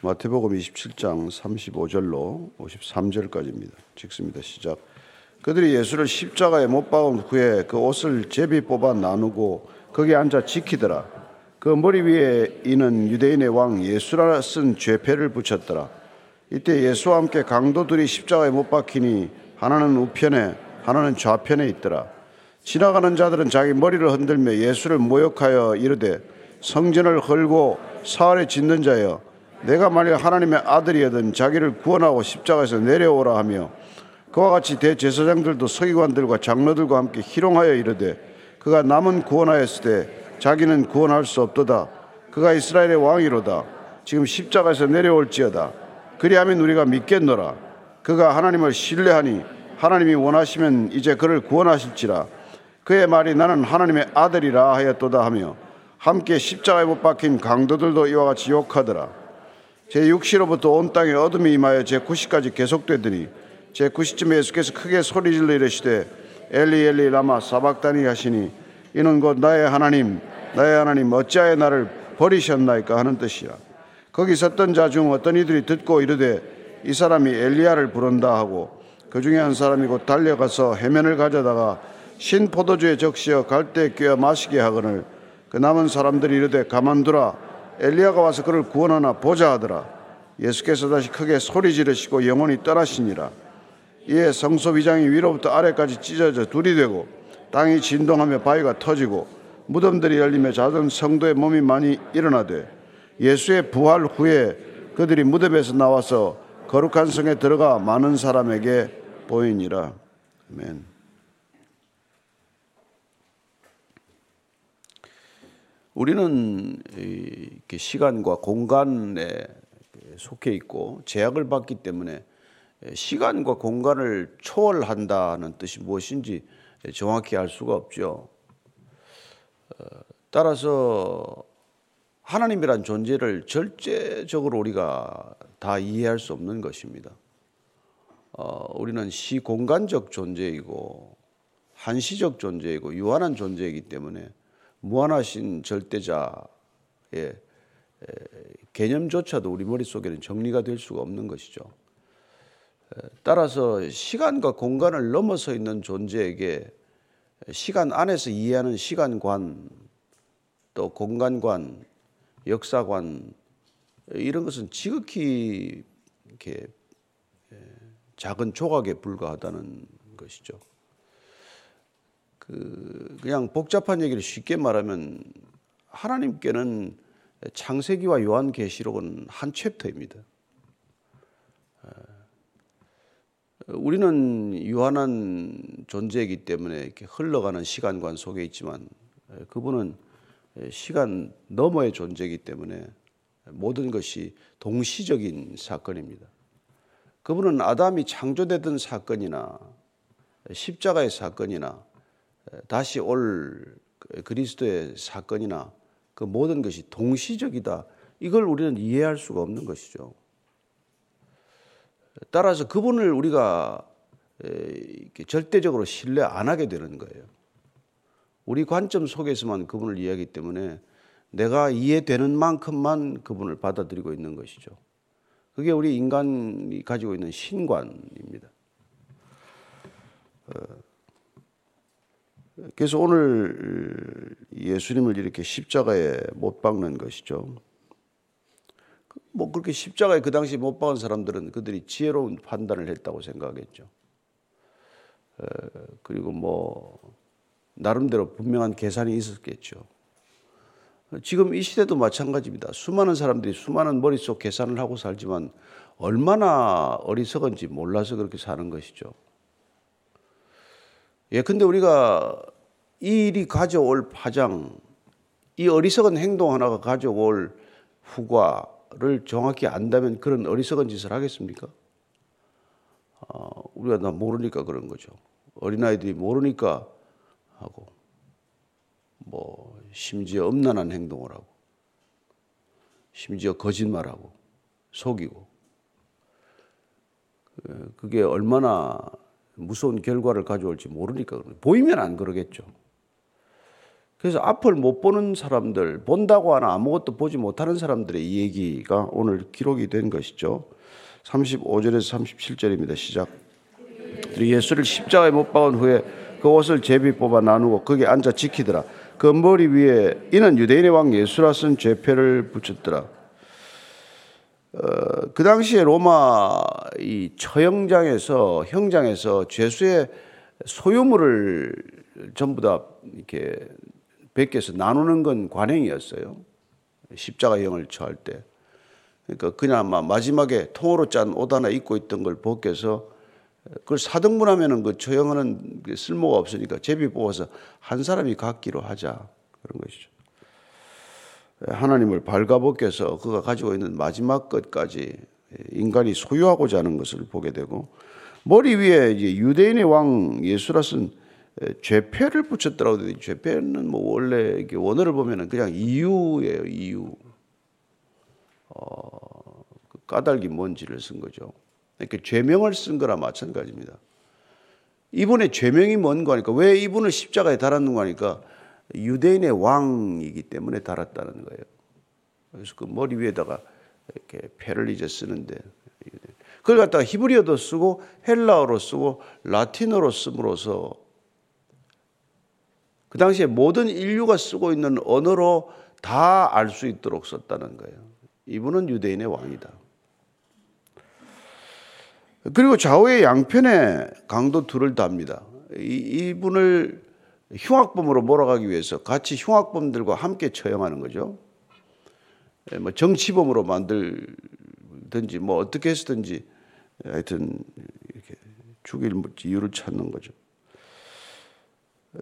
마태복음 27장 35절로 53절까지입니다. 찍습니다. 시작. 그들이 예수를 십자가에 못 박은 후에 그 옷을 제비 뽑아 나누고 거기 앉아 지키더라. 그 머리 위에 이는 유대인의 왕 예수라 쓴 죄패를 붙였더라. 이때 예수와 함께 강도들이 십자가에 못 박히니 하나는 우편에 하나는 좌편에 있더라. 지나가는 자들은 자기 머리를 흔들며 예수를 모욕하여 이르되 성전을 헐고 사활에 짓는 자여 내가 만일 하나님의 아들이거든 자기를 구원하고 십자가에서 내려오라 하며 그와 같이 대제사장들도 서기관들과 장로들과 함께 희롱하여 이르되 그가 남은 구원하였을 때 자기는 구원할 수 없도다. 그가 이스라엘의 왕이로다. 지금 십자가에서 내려올지어다. 그리하면 우리가 믿겠노라. 그가 하나님을 신뢰하니 하나님이 원하시면 이제 그를 구원하실지라. 그의 말이 나는 하나님의 아들이라 하였도다 하며 함께 십자가에 못 박힌 강도들도 이와 같이 욕하더라 제6시로부터 온 땅에 어둠이 임하여 제9시까지 계속되더니 제9시쯤에 예수께서 크게 소리질러 이르시되 엘리 엘리 라마 사박다니 하시니 이는 곧 나의 하나님 나의 하나님 어찌하여 나를 버리셨나이까 하는 뜻이라. 거기 섰던 자 중 어떤 이들이 듣고 이르되 이 사람이 엘리야를 부른다 하고 그 중에 한 사람이 곧 달려가서 해면을 가져다가 신 포도주에 적시어 갈대 꿰어 마시게 하거늘 그 남은 사람들이 이르되 가만두라 엘리야가 와서 그를 구원하나 보자 하더라 예수께서 다시 크게 소리 지르시고 영원히 떠나시니라 이에 성소 위장이 위로부터 아래까지 찢어져 둘이 되고 땅이 진동하며 바위가 터지고 무덤들이 열리며 작은 성도의 몸이 많이 일어나되 예수의 부활 후에 그들이 무덤에서 나와서 거룩한 성에 들어가 많은 사람에게 보이니라. 아멘. 우리는 시간과 공간에 속해 있고 제약을 받기 때문에 시간과 공간을 초월한다는 뜻이 무엇인지 정확히 알 수가 없죠. 어, 따라서 하나님이란 존재를 절제적으로 우리가 다 이해할 수 없는 것입니다. 어, 우리는 시공간적 존재이고 한시적 존재이고 유한한 존재이기 때문에 무한하신 절대자의 개념조차도 우리 머릿속에는 정리가 될 수가 없는 것이죠. 따라서 시간과 공간을 넘어서 있는 존재에게 시간 안에서 이해하는 시간관 또 공간관 역사관 이런 것은 지극히 이렇게 작은 조각에 불과하다는 것이죠. 그 그냥 복잡한 얘기를 쉽게 말하면 하나님께는 창세기와 요한계시록은 한 챕터입니다. 우리는 유한한 존재이기 때문에 이렇게 흘러가는 시간관 속에 있지만 그분은 시간 너머의 존재이기 때문에 모든 것이 동시적인 사건입니다. 그분은 아담이 창조되던 사건이나 십자가의 사건이나 다시 올 그리스도의 사건이나 그 모든 것이 동시적이다. 이걸 우리는 이해할 수가 없는 것이죠. 따라서 그분을 우리가 절대적으로 신뢰 안 하게 되는 거예요. 우리 관점 속에서만 그분을 이해하기 때문에 내가 이해되는 만큼만 그분을 받아들이고 있는 것이죠. 그게 우리 인간이 가지고 있는 신관입니다. 어, 그래서 오늘 예수님을 이렇게 십자가에 못 박는 것이죠. 뭐 그렇게 십자가에 그 당시 못 박은 사람들은 그들이 지혜로운 판단을 했다고 생각했죠. 그리고 뭐 나름대로 분명한 계산이 있었겠죠. 지금 이 시대도 마찬가지입니다. 수많은 사람들이 수많은 머릿속 계산을 하고 살지만 얼마나 어리석은지 몰라서 그렇게 사는 것이죠. 예, 근데 우리가 이 일이 가져올 파장, 이 어리석은 행동 하나가 가져올 후과 를 정확히 안다면 그런 어리석은 짓을 하겠습니까? 어, 우리가 나 모르니까 그런 거죠. 어린아이들이 모르니까 하고, 뭐, 심지어 음란한 행동을 하고, 심지어 거짓말하고, 속이고, 그게 얼마나 무서운 결과를 가져올지 모르니까 보이면 안 그러겠죠. 그래서 앞을 못 보는 사람들, 본다고 하나 아무것도 보지 못하는 사람들의 이 얘기가 오늘 기록이 된 것이죠. 35절에서 37절입니다. 시작. 예수를 십자가에 못 박은 후에 그 옷을 제비 뽑아 나누고 거기에 앉아 지키더라. 그 머리 위에 이는 유대인의 왕 예수라 쓴 죄패를 붙였더라. 어, 그 당시에 로마 이 처형장에서 형장에서 죄수의 소유물을 전부 다 이렇게 베껴서 나누는 건 관행이었어요. 십자가형을 처할 때. 그러니까 그냥 마지막에 통으로 짠 옷 하나 입고 있던 걸 벗겨서 그걸 사등분하면은 그 처형하는 쓸모가 없으니까 제비 뽑아서 한 사람이 갖기로 하자 그런 것이죠. 하나님을 발가벗겨서 그가 가지고 있는 마지막 것까지 인간이 소유하고자 하는 것을 보게 되고 머리 위에 유대인의 왕 예수라 쓴 죄패를 붙였더라고 요 죄패는 뭐 원래 원어를 보면은 그냥 이유예요, 이유. 어, 그 까닭이 뭔지를 쓴 거죠. 그러니까 죄명을 쓴 거나 마찬가지입니다. 이분의 죄명이 뭔 거니까 왜 이분을 십자가에 달았는 거니까 유대인의 왕이기 때문에 달았다는 거예요. 그래서 그 머리 위에다가 이렇게 패를 이제 쓰는데 그걸 갖다가 히브리어도 쓰고 헬라어로 쓰고 라틴어로 씀으로써 그 당시에 모든 인류가 쓰고 있는 언어로 다 알 수 있도록 썼다는 거예요. 이분은 유대인의 왕이다. 그리고 좌우의 양편에 강도 둘을 답니다. 이, 분을 흉악범으로 몰아가기 위해서 같이 흉악범들과 함께 처형하는 거죠. 예, 뭐 정치범으로 만들든지 뭐 어떻게 해서든지 하여튼 이렇게 죽일 이유를 찾는 거죠.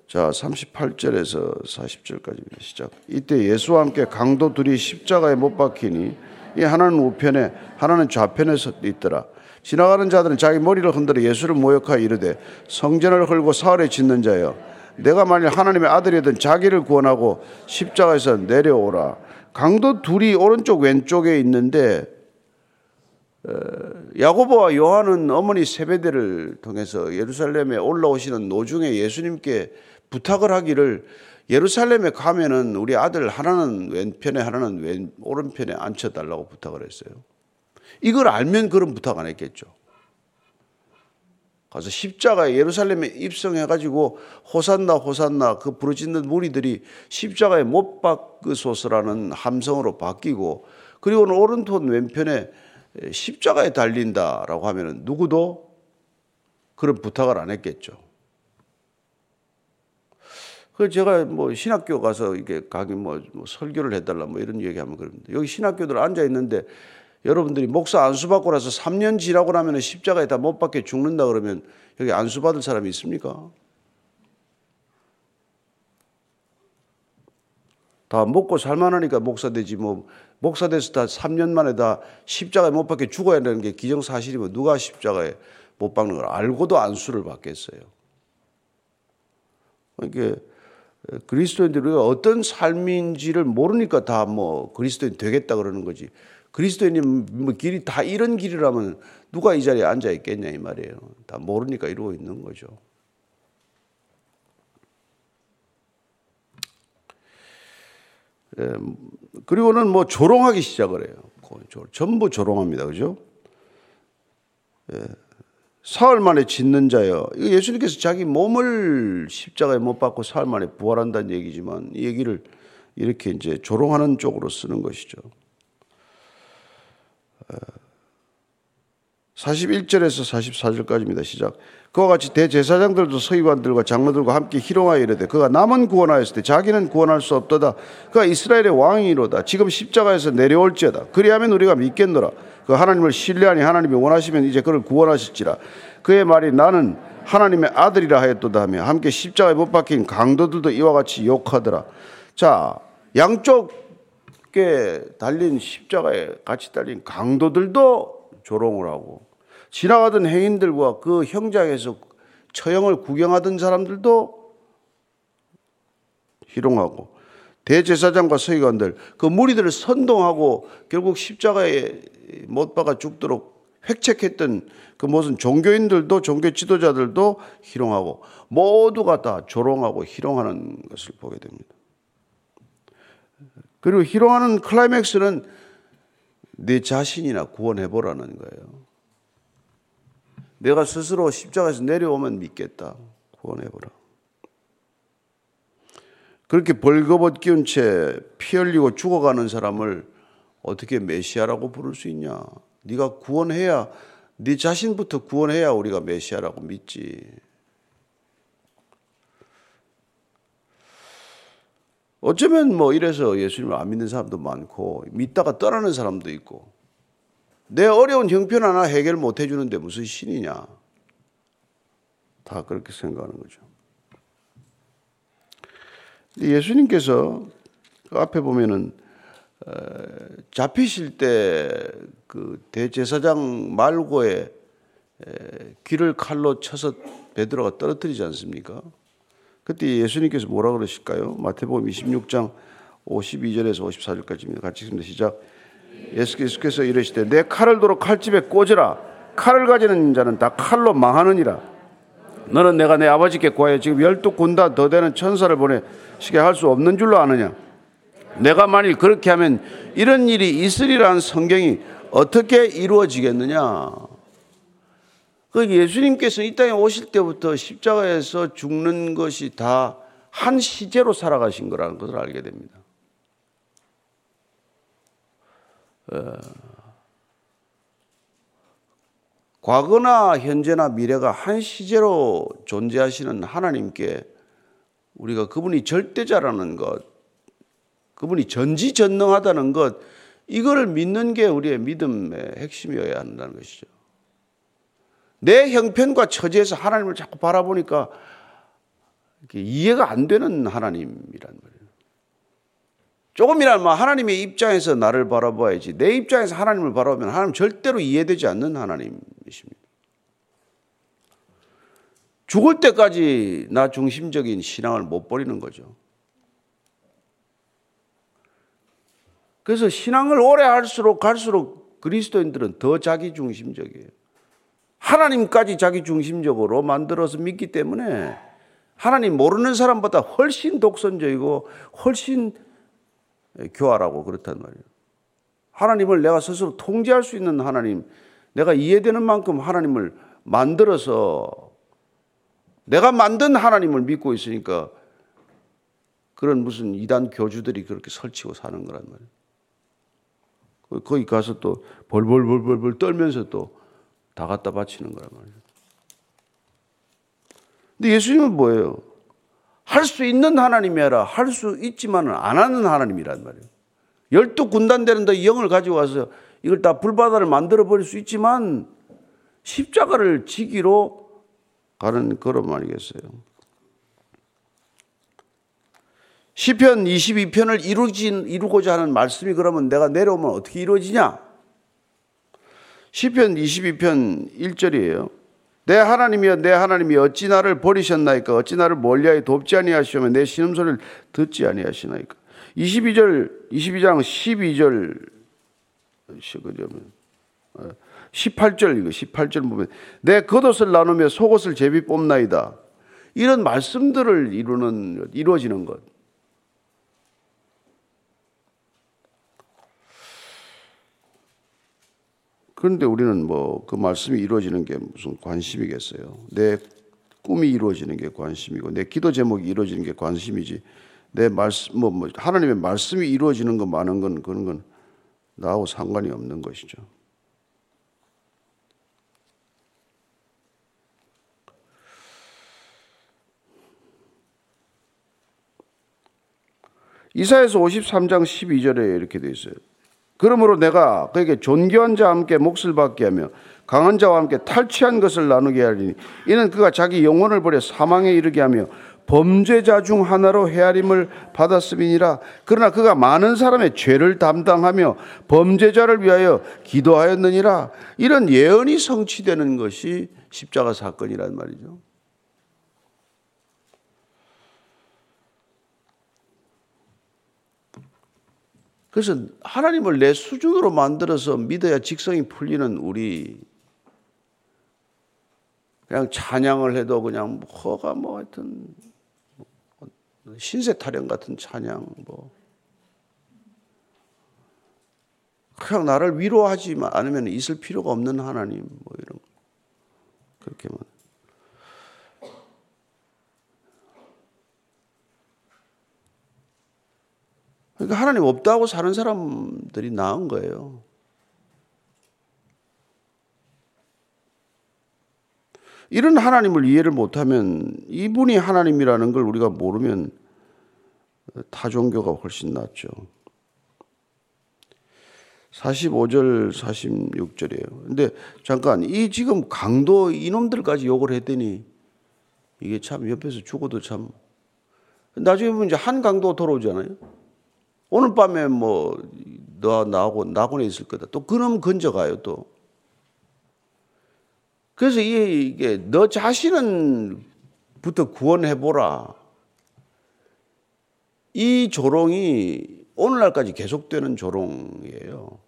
자, 38절에서 40절까지입니다. 시작. 이때 예수와 함께 강도 둘이 십자가에 못 박히니 이 하나는 우편에 하나는 좌편에 서 있더라. 지나가는 자들은 자기 머리를 흔들어 예수를 모욕하여 이르되 성전을 헐고 사흘에 짓는 자여 내가 만일 하나님의 아들이든 자기를 구원하고 십자가에서 내려오라. 강도 둘이 오른쪽 왼쪽에 있는데 어, 야고보와 요한은 어머니 세베대를 통해서 예루살렘에 올라오시는 노중에 예수님께 부탁을 하기를 예루살렘에 가면은 우리 아들 하나는 왼편에 하나는 왼 오른편에 앉혀 달라고 부탁을 했어요. 이걸 알면 그런 부탁 안 했겠죠. 가서 십자가에 예루살렘에 입성해가지고 호산나 호산나 그 부르짖는 무리들이 십자가에 못 박으소서라는 함성으로 바뀌고 그리고는 오른손 왼편에 십자가에 달린다라고 하면 누구도 그런 부탁을 안 했겠죠. 그 제가 뭐 신학교 가서 이게 가기 뭐, 뭐 설교를 해달라 뭐 이런 얘기하면 그럽니다. 여기 신학교들 앉아 있는데 여러분들이 목사 안수 받고 나서 3년 지나고 나면 십자가에 다 못 박혀 죽는다 그러면 여기 안수 받을 사람이 있습니까? 다 먹고 살만하니까 목사 되지 뭐 목사 돼서 다 3년 만에 다 십자가에 못 박혀 죽어야 되는 게 기정사실이면 누가 십자가에 못 박는 걸 알고도 안수를 받겠어요. 그러니까 그리스도인들이 어떤 삶인지를 모르니까 다 뭐 그리스도인 되겠다 그러는 거지. 그리스도인님 뭐 길이 다 이런 길이라면 누가 이 자리에 앉아 있겠냐 이 말이에요. 다 모르니까 이러고 있는 거죠. 예, 그리고는 뭐 조롱하기 시작을 해요. 전부 조롱합니다. 그죠? 예, 사흘 만에 짓는 자여. 예수님께서 자기 몸을 십자가에 못 박고 사흘 만에 부활한다는 얘기지만 이 얘기를 이렇게 이제 조롱하는 쪽으로 쓰는 것이죠. 41절에서 44절까지입니다. 시작. 그와 같이 대제사장들도 서기관들과 장로들과 함께 희롱하여 이르되 그가 남은 구원하였을 때 자기는 구원할 수 없도다. 그가 이스라엘의 왕이로다. 지금 십자가에서 내려올지어다. 그리하면 우리가 믿겠노라. 그 하나님을 신뢰하니 하나님이 원하시면 이제 그를 구원하실지라. 그의 말이 나는 하나님의 아들이라 하였도다 하며 함께 십자가에 못 박힌 강도들도 이와 같이 욕하더라. 자, 양쪽 함께 달린 십자가에 같이 달린 강도들도 조롱을 하고 지나가던 행인들과 그 형장에서 처형을 구경하던 사람들도 희롱하고 대제사장과 서기관들 그 무리들을 선동하고 결국 십자가에 못 박아 죽도록 획책했던 그 무슨 종교인들도 종교 지도자들도 희롱하고 모두가 다 조롱하고 희롱하는 것을 보게 됩니다. 그리고 희롱하는 클라이맥스는 내 자신이나 구원해보라는 거예요. 내가 스스로 십자가에서 내려오면 믿겠다. 구원해보라. 그렇게 벌거벗 기운 채 피 흘리고 죽어가는 사람을 어떻게 메시아라고 부를 수 있냐? 네가 구원해야 네 자신부터 구원해야 우리가 메시아라고 믿지. 어쩌면 뭐 이래서 예수님을 안 믿는 사람도 많고 믿다가 떠나는 사람도 있고 내 어려운 형편 하나 해결 못 해주는데 무슨 신이냐. 다 그렇게 생각하는 거죠. 예수님께서 그 앞에 보면은 잡히실 때 그 대제사장 말고의 귀를 칼로 쳐서 베드로가 떨어뜨리지 않습니까? 그때 예수님께서 뭐라 그러실까요? 마태복음 26장 52절에서 54절까지입니다. 같이 읽습니다. 시작. 예수께서 이르시되 내 칼을 도로 칼집에 꽂으라. 칼을 가지는 자는 다 칼로 망하느니라. 너는 내가 내 아버지께 구하여 지금 열두 군다 더 되는 천사를 보내 시게 할 수 없는 줄로 아느냐? 내가 만일 그렇게 하면 이런 일이 있으리라는 성경이 어떻게 이루어지겠느냐? 그 예수님께서 이 땅에 오실 때부터 십자가에서 죽는 것이 다 한 시제로 살아가신 거라는 것을 알게 됩니다. 어, 과거나 현재나 미래가 한 시제로 존재하시는 하나님께 우리가 그분이 절대자라는 것, 그분이 전지전능하다는 것, 이거를 믿는 게 우리의 믿음의 핵심이어야 한다는 것이죠. 내 형편과 처지에서 하나님을 자꾸 바라보니까 이해가 안 되는 하나님이란 말이에요. 조금이나마 하나님의 입장에서 나를 바라봐야지 내 입장에서 하나님을 바라보면 하나님 절대로 이해되지 않는 하나님이십니다. 죽을 때까지 나 중심적인 신앙을 못 버리는 거죠. 그래서 신앙을 오래 할수록 갈수록 그리스도인들은 더 자기 중심적이에요. 하나님까지 자기 중심적으로 만들어서 믿기 때문에 하나님 모르는 사람보다 훨씬 독선적이고 훨씬 교활하고 그렇단 말이에요. 하나님을 내가 스스로 통제할 수 있는 하나님, 내가 이해되는 만큼 하나님을 만들어서 내가 만든 하나님을 믿고 있으니까 그런 무슨 이단 교주들이 그렇게 설치고 사는 거란 말이에요. 거기 가서 또 벌벌벌벌벌 떨면서 또 다 갖다 바치는 거란 말이에요. 근데 예수님은 뭐예요? 할 수 있는 하나님이 아니라 할 수 있지만은 안 하는 하나님이란 말이에요. 열두 군단 되는 데 영을 가지고 와서 이걸 다 불바다를 만들어 버릴 수 있지만 십자가를 지기로 가는 걸음 아니겠어요? 시편 22편을 이루진, 이루고자 하는 말씀이 그러면 내가 내려오면 어떻게 이루어지냐? 시편 22편 1절이에요. 내 하나님이여 내 하나님이 어찌 나를 버리셨나이까? 어찌 나를 멀리하여 돕지 아니하시오며 내 신음소리를 듣지 아니하시나이까? 22절 22장 12절. 18절 이거 18절 보면 내 겉옷을 나누며 속옷을 제비 뽑나이다. 이런 말씀들을 이루는 이루어지는 것 그런데 우리는 뭐 그 말씀이 이루어지는 게 무슨 관심이겠어요? 내 꿈이 이루어지는 게 관심이고 내 기도 제목이 이루어지는 게 관심이지. 내 말씀 뭐, 뭐 하나님의 말씀이 이루어지는 거 많은 건 그런 건 나하고 상관이 없는 것이죠. 이사에서 53장 12절에 이렇게 돼 있어요. 그러므로 내가 그에게 존귀한 자와 함께 몫을 받게 하며 강한 자와 함께 탈취한 것을 나누게 하리니 이는 그가 자기 영혼을 버려 사망에 이르게 하며 범죄자 중 하나로 헤아림을 받았음이니라 그러나 그가 많은 사람의 죄를 담당하며 범죄자를 위하여 기도하였느니라 이런 예언이 성취되는 것이 십자가 사건이란 말이죠. 그래서 하나님을 내 수준으로 만들어서 믿어야 직성이 풀리는 우리 그냥 찬양을 해도 그냥 허가 뭐 하여튼 신세 타령 같은 찬양 뭐. 그냥 나를 위로하지 않으면 있을 필요가 없는 하나님 뭐 이런 그렇게만 그러니까 하나님 없다고 사는 사람들이 나은 거예요. 이런 하나님을 이해를 못하면 이분이 하나님이라는 걸 우리가 모르면 타 종교가 훨씬 낫죠. 45절, 46절이에요. 근데 잠깐, 이 지금 강도 이놈들까지 욕을 했더니 이게 참 옆에서 죽어도 참 나중에 보면 이제 한 강도 돌아오잖아요. 오늘 밤에 뭐, 너 나하고 낙원에 있을 거다. 또 그놈 건져가요, 또. 그래서 이게 너 자신은 부터 구원해보라. 이 조롱이 오늘날까지 계속되는 조롱이에요.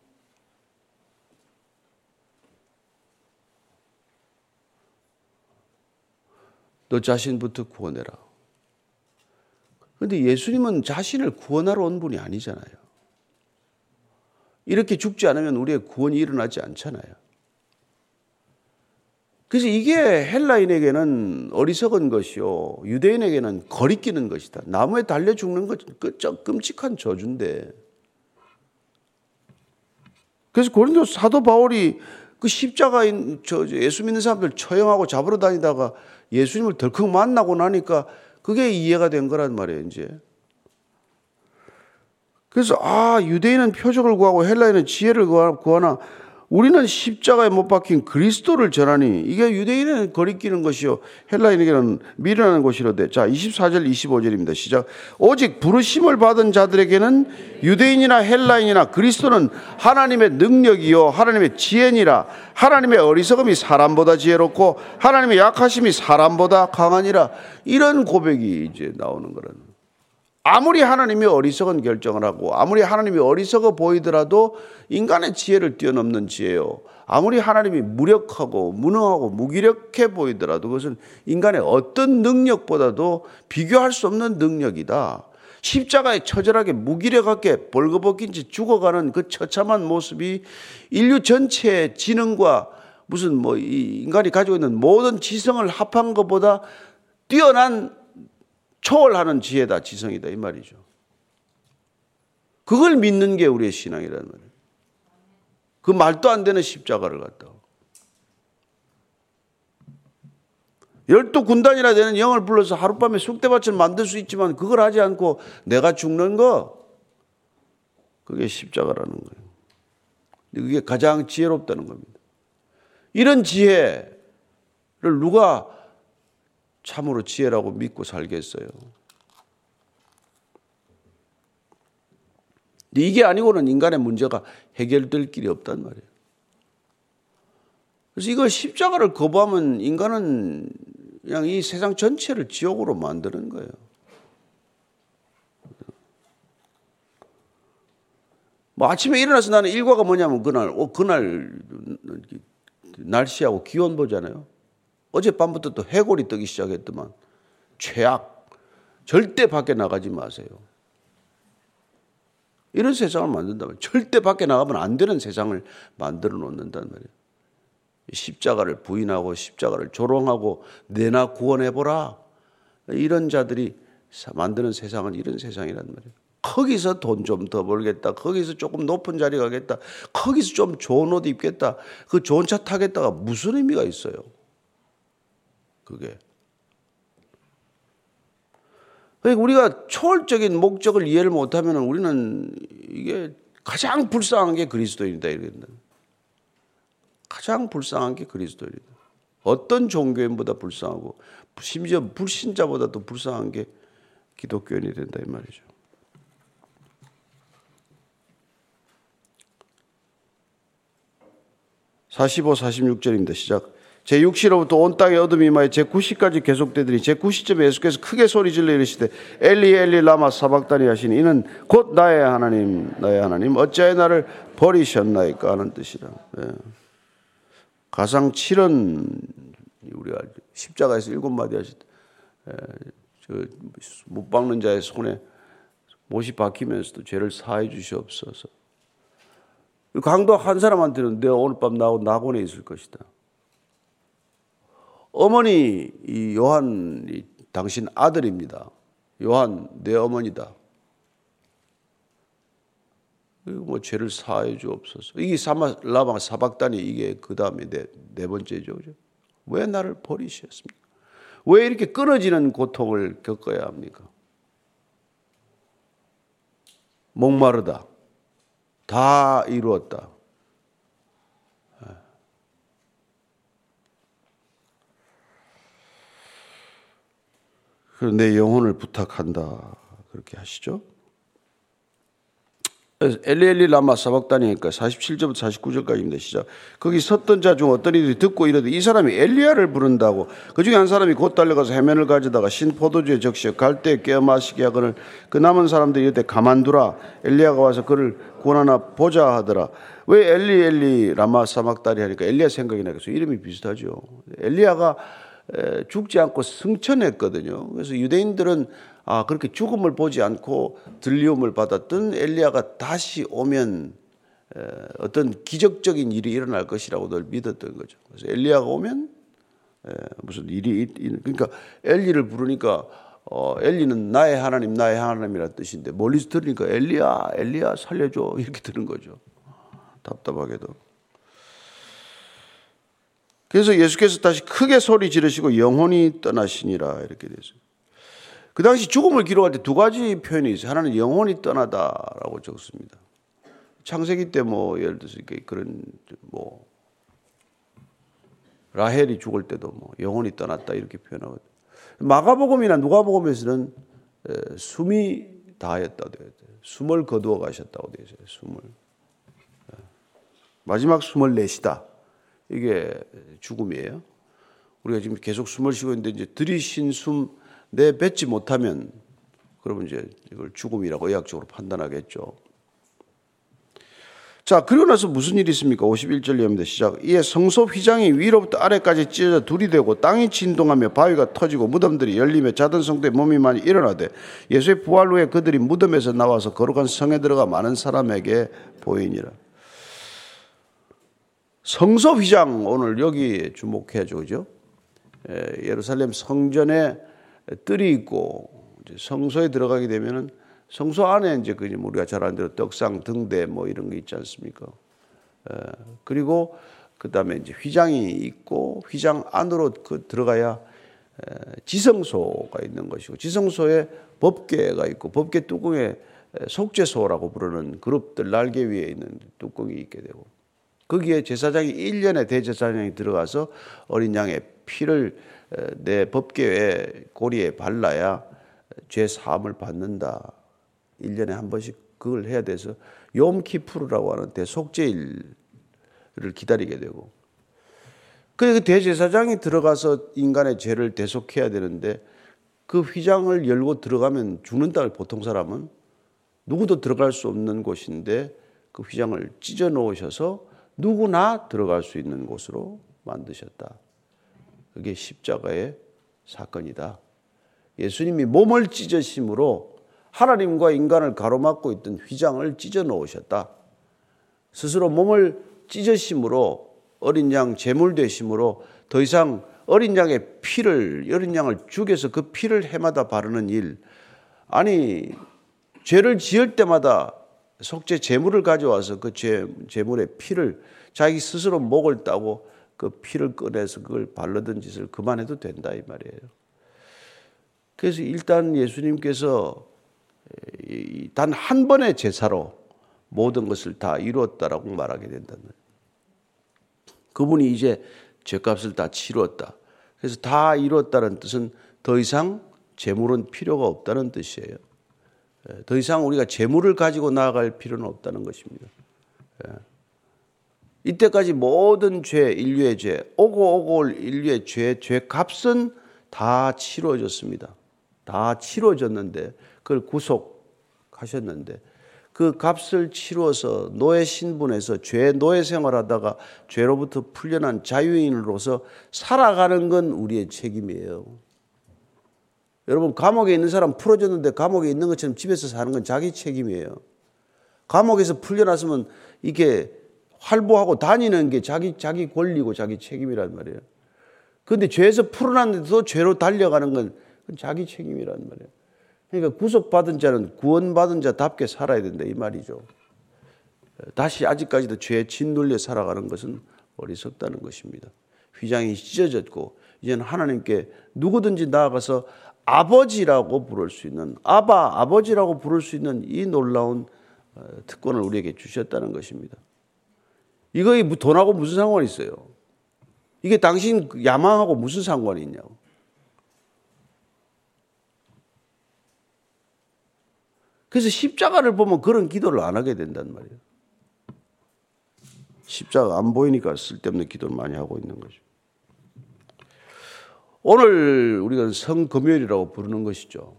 너 자신부터 구원해라. 그런데 예수님은 자신을 구원하러 온 분이 아니잖아요. 이렇게 죽지 않으면 우리의 구원이 일어나지 않잖아요. 그래서 이게 헬라인에게는 어리석은 것이요. 유대인에게는 거리끼는 것이다. 나무에 달려 죽는 것, 그 끔찍한 저주인데. 그래서 고린도 사도 바울이 그 십자가인 저 예수 믿는 사람들 처형하고 잡으러 다니다가 예수님을 덜컥 만나고 나니까 그게 이해가 된 거란 말이에요, 이제. 그래서 아, 유대인은 표적을 구하고 헬라인은 지혜를 구하나 우리는 십자가에 못 박힌 그리스도를 전하니 이게 유대인은 거리끼는 것이요 헬라인에게는 미련하는 것이로되. 자 24절 25절입니다. 시작. 오직 부르심을 받은 자들에게는 유대인이나 헬라인이나 그리스도는 하나님의 능력이요 하나님의 지혜니라. 하나님의 어리석음이 사람보다 지혜롭고 하나님의 약하심이 사람보다 강하니라. 이런 고백이 이제 나오는 거라는 아무리 하나님이 어리석은 결정을 하고 아무리 하나님이 어리석어 보이더라도 인간의 지혜를 뛰어넘는 지혜요. 아무리 하나님이 무력하고 무능하고 무기력해 보이더라도 그것은 인간의 어떤 능력보다도 비교할 수 없는 능력이다. 십자가에 처절하게 무기력하게 벌거벗긴 채 죽어가는 그 처참한 모습이 인류 전체의 지능과 무슨 뭐 인간이 가지고 있는 모든 지성을 합한 것보다 뛰어난 초월하는 지혜다, 지성이다 이 말이죠. 그걸 믿는 게 우리의 신앙이라는 말이에요. 그 말도 안 되는 십자가를 갖다. 열두 군단이라 되는 영을 불러서 하룻밤에 쑥대밭을 만들 수 있지만 그걸 하지 않고 내가 죽는 거 그게 십자가라는 거예요. 그게 가장 지혜롭다는 겁니다. 이런 지혜를 누가 참으로 지혜라고 믿고 살겠어요. 이게 아니고는 인간의 문제가 해결될 길이 없단 말이에요. 그래서 이거 십자가를 거부하면 인간은 그냥 이 세상 전체를 지옥으로 만드는 거예요. 뭐 아침에 일어나서 나는 일과가 뭐냐면 그날, 어, 그날 날씨하고 기온 보잖아요. 어젯밤부터 또 해골이 뜨기 시작했더만 최악. 절대 밖에 나가지 마세요. 이런 세상을 만든다면 절대 밖에 나가면 안 되는 세상을 만들어 놓는단 말이에요. 십자가를 부인하고 십자가를 조롱하고 내나 구원해 보라. 이런 자들이 만드는 세상은 이런 세상이란 말이에요. 거기서 돈 좀 더 벌겠다. 거기서 조금 높은 자리 가겠다. 거기서 좀 좋은 옷 입겠다. 그 좋은 차 타겠다가 무슨 의미가 있어요? 그게. 그러니까 우리가 초월적인 목적을 이해를 못하면 우리는 이게 가장 불쌍한 게 그리스도인이다 이랬다. 가장 불쌍한 게 그리스도인이다. 어떤 종교인보다 불쌍하고 심지어 불신자보다도 불쌍한 게 기독교인이 된다 이 말이죠. 사십오, 사십육 절입니다. 시작. 제 6시로부터 온 땅에 어둠이 임하여 제 9시까지 계속되더니 제 9시쯤에 예수께서 크게 소리질러 이르시되 엘리 엘리 라마 사박다니 하시니 이는 곧 나의 하나님 나의 하나님 어찌하여 나를 버리셨나이까 하는 뜻이라 예. 가상 7은 우리가 십자가에서 일곱 마디 하실 때못 박는 자의 손에 못이 박히면서도 죄를 사해 주시옵소서 강도 한 사람한테는 내가 오늘 밤 나하고 낙원에 있을 것이다. 어머니 이 요한 당신 아들입니다. 요한 내 어머니다. 뭐 죄를 사해 주옵소서. 이게 사마 라방 사박단이 이게 그 다음에 네, 네 번째죠. 그죠? 왜 나를 버리셨습니까? 왜 이렇게 끊어지는 고통을 겪어야 합니까? 목마르다. 다 이루었다. 내 영혼을 부탁한다. 그렇게 하시죠. 엘리엘리 라마 사박단이니까 47절부터 49절까지입니다. 시작. 거기 섰던 자 중 어떤 이들이 듣고 이르되 이 사람이 엘리야를 부른다고 그 중에 한 사람이 곧 달려가서 해면을 가져다가 신 포도주에 적셔 갈대 깨어 마시게 하거늘 그 남은 사람들이 이때 가만두라 엘리야가 와서 그를 구원하나 보자 하더라. 왜 엘리 엘리 라마 사막다리 하니까 엘리야 생각이 나겠어. 이름이 비슷하죠. 엘리야가 죽지 않고 승천했거든요. 그래서 유대인들은 아, 그렇게 죽음을 보지 않고 들리움을 받았던 엘리야가 다시 오면 어떤 기적적인 일이 일어날 것이라고 늘 믿었던 거죠. 그래서 엘리야가 오면 무슨 일이 그러니까 엘리를 부르니까 어, 엘리는 나의 하나님, 나의 하나님이라 뜻인데 멀리서 들으니까 엘리야, 엘리야 살려줘 이렇게 들은 거죠. 답답하게도. 그래서 예수께서 다시 크게 소리 지르시고 영혼이 떠나시니라 이렇게 됐어요. 그 당시 죽음을 기록할 때 두 가지 표현이 있어요. 하나는 영혼이 떠나다라고 적습니다. 창세기 때 뭐 예를 들어서 그런 뭐 라헬이 죽을 때도 뭐 영혼이 떠났다 이렇게 표현하거든요. 마가복음이나 누가복음에서는 숨이 다했다 되어 있어요. 숨을 거두어 가셨다고 되어 있어요. 숨을 마지막 숨을 내시다. 이게 죽음이에요. 우리가 지금 계속 숨을 쉬고 있는데 이제 들이신 숨 내뱉지 못하면 그러면 이제 이걸 죽음이라고 의학적으로 판단하겠죠. 자, 그리고 나서 무슨 일이 있습니까? 51절 이합니다 시작. 이에 성소 휘장이 위로부터 아래까지 찢어져 둘이 되고 땅이 진동하며 바위가 터지고 무덤들이 열리며 자던 성도의 몸이 많이 일어나되 예수의 부활 후에 그들이 무덤에서 나와서 거룩한 성에 들어가 많은 사람에게 보이니라. 성소 휘장 오늘 여기 주목해야죠. 그죠? 예루살렘 성전에 뜰이 있고 성소에 들어가게 되면은 성소 안에 이제 그 우리가 잘 아는 대로 떡상 등대 뭐 이런 게 있지 않습니까? 그리고 그 다음에 이제 휘장이 있고 휘장 안으로 그 들어가야 지성소가 있는 것이고 지성소에 법궤가 있고 법궤 뚜껑에 속죄소라고 부르는 그룹들 날개 위에 있는 뚜껑이 있게 되고 거기에 제사장이 1년에 대제사장이 들어가서 어린 양의 피를 내 법계의 고리에 발라야 죄 사함을 받는다. 1년에 한 번씩 그걸 해야 돼서 욤키푸르라고 하는 대속죄일을 기다리게 되고 그 대제사장이 들어가서 인간의 죄를 대속해야 되는데 그 휘장을 열고 들어가면 죽는다 보통 사람은 누구도 들어갈 수 없는 곳인데 그 휘장을 찢어 놓으셔서 누구나 들어갈 수 있는 곳으로 만드셨다. 그게 십자가의 사건이다. 예수님이 몸을 찢으심으로 하나님과 인간을 가로막고 있던 휘장을 찢어 놓으셨다. 스스로 몸을 찢으심으로 어린 양 제물 되심으로 더 이상 어린 양의 피를 어린 양을 죽여서 그 피를 해마다 바르는 일 아니 죄를 지을 때마다 속죄 제물을 가져와서 그 죄, 제물의 피를 자기 스스로 목을 따고 그 피를 꺼내서 그걸 바르던 짓을 그만해도 된다 이 말이에요. 그래서 일단 예수님께서 단 한 번의 제사로 모든 것을 다 이루었다라고 말하게 된다는 거예요. 그분이 이제 죄값을 다 치루었다. 그래서 다 이루었다는 뜻은 더 이상 재물은 필요가 없다는 뜻이에요. 더 이상 우리가 재물을 가지고 나아갈 필요는 없다는 것입니다. 이때까지 모든 죄, 인류의 죄, 오고 오고 올 인류의 죄, 죄 값은 다 치러졌습니다. 다 치러졌는데 그걸 구속하셨는데 그 값을 치루어서 노예 신분에서 죄 노예 생활하다가 죄로부터 풀려난 자유인으로서 살아가는 건 우리의 책임이에요. 여러분 감옥에 있는 사람 풀어졌는데 감옥에 있는 것처럼 집에서 사는 건 자기 책임이에요. 감옥에서 풀려났으면 이게 활보하고 다니는 게 자기 자기 권리고 자기 책임이란 말이에요. 그런데 죄에서 풀어났는데도 죄로 달려가는 건 자기 책임이란 말이에요. 그러니까 구속받은 자는 구원받은 자답게 살아야 된다 이 말이죠. 다시 아직까지도 죄에 짓눌려 살아가는 것은 어리석다는 것입니다. 휘장이 찢어졌고 이제는 하나님께 누구든지 나아가서 아버지라고 부를 수 있는 아바 아버지라고 부를 수 있는 이 놀라운 어, 특권을 우리에게 주셨다는 것입니다. 이거 돈하고 무슨 상관이 있어요? 이게 당신 야망하고 무슨 상관이 있냐고. 그래서 십자가를 보면 그런 기도를 안 하게 된단 말이에요. 십자가 안 보이니까 쓸데없는 기도를 많이 하고 있는 거죠. 오늘 우리가 성금요일이라고 부르는 것이죠.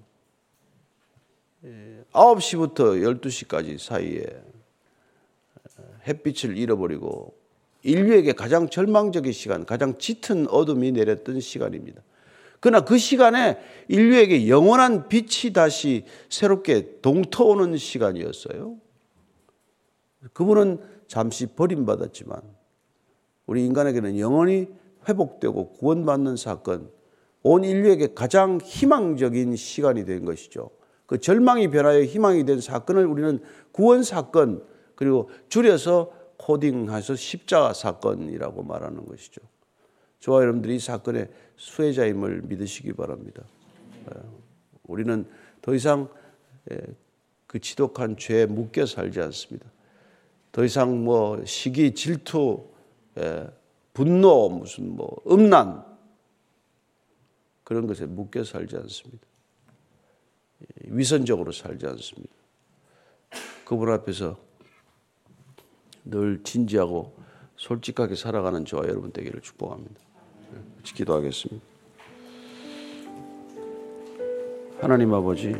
9시부터 예, 12시까지 사이에 햇빛을 잃어버리고 인류에게 가장 절망적인 시간, 가장 짙은 어둠이 내렸던 시간입니다. 그러나 그 시간에 인류에게 영원한 빛이 다시 새롭게 동터오는 시간이었어요. 그분은 잠시 버림받았지만 우리 인간에게는 영원히 회복되고 구원받는 사건, 온 인류에게 가장 희망적인 시간이 된 것이죠. 그 절망이 변하여 희망이 된 사건을 우리는 구원 사건, 그리고 줄여서 코딩해서 십자가 사건이라고 말하는 것이죠. 저와 여러분들이 이 사건의 수혜자임을 믿으시기 바랍니다. 예, 우리는 더 이상 예, 그 지독한 죄에 묶여 살지 않습니다. 더 이상 뭐 시기, 질투, 예, 분노, 무슨 뭐 음란 그런 것에 묶여 살지 않습니다. 위선적으로 살지 않습니다. 그분 앞에서 늘 진지하고 솔직하게 살아가는 저와 여러분 되기를 축복합니다. 같이 기도하겠습니다. 하나님 아버지,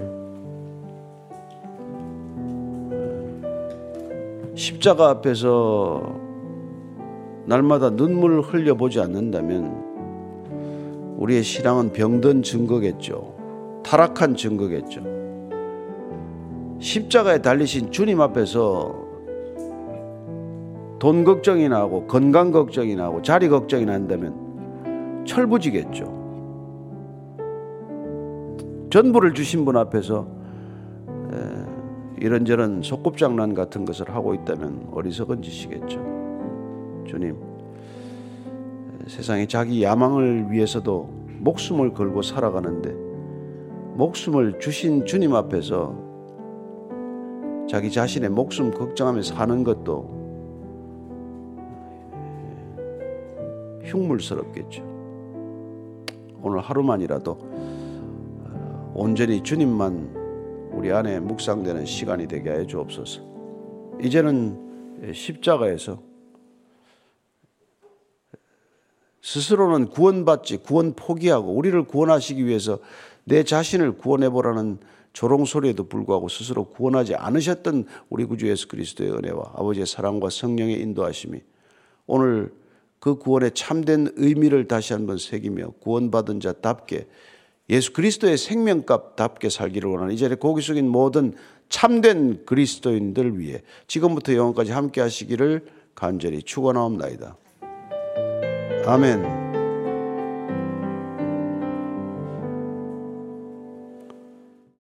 십자가 앞에서 날마다 눈물을 흘려보지 않는다면 우리의 신앙은 병든 증거겠죠. 타락한 증거겠죠. 십자가에 달리신 주님 앞에서 돈 걱정이 나고 건강 걱정이 나고 자리 걱정이 난다면 철부지겠죠. 전부를 주신 분 앞에서 이런저런 속꿉장난 같은 것을 하고 있다면 어리석은 짓이겠죠. 주님, 세상에 자기 야망을 위해서도 목숨을 걸고 살아가는데 목숨을 주신 주님 앞에서 자기 자신의 목숨 걱정하며 사는 것도 흉물스럽겠죠. 오늘 하루만이라도 어, 온전히 주님만 우리 안에 묵상되는 시간이 되게 해 주옵소서. 이제는 십자가에서 스스로는 구원받지 구원 포기하고 우리를 구원하시기 위해서 내 자신을 구원해 보라는 조롱 소리에도 불구하고 스스로 구원하지 않으셨던 우리 구주 예수 그리스도의 은혜와 아버지의 사랑과 성령의 인도하심이 오늘 그 구원의 참된 의미를 다시 한번 새기며 구원받은 자답게 예수 그리스도의 생명값답게 살기를 원하는 이 자리에 고기 숙인 모든 참된 그리스도인들 위해 지금부터 영원까지 함께 하시기를 간절히 축원하옵나이다. 아멘.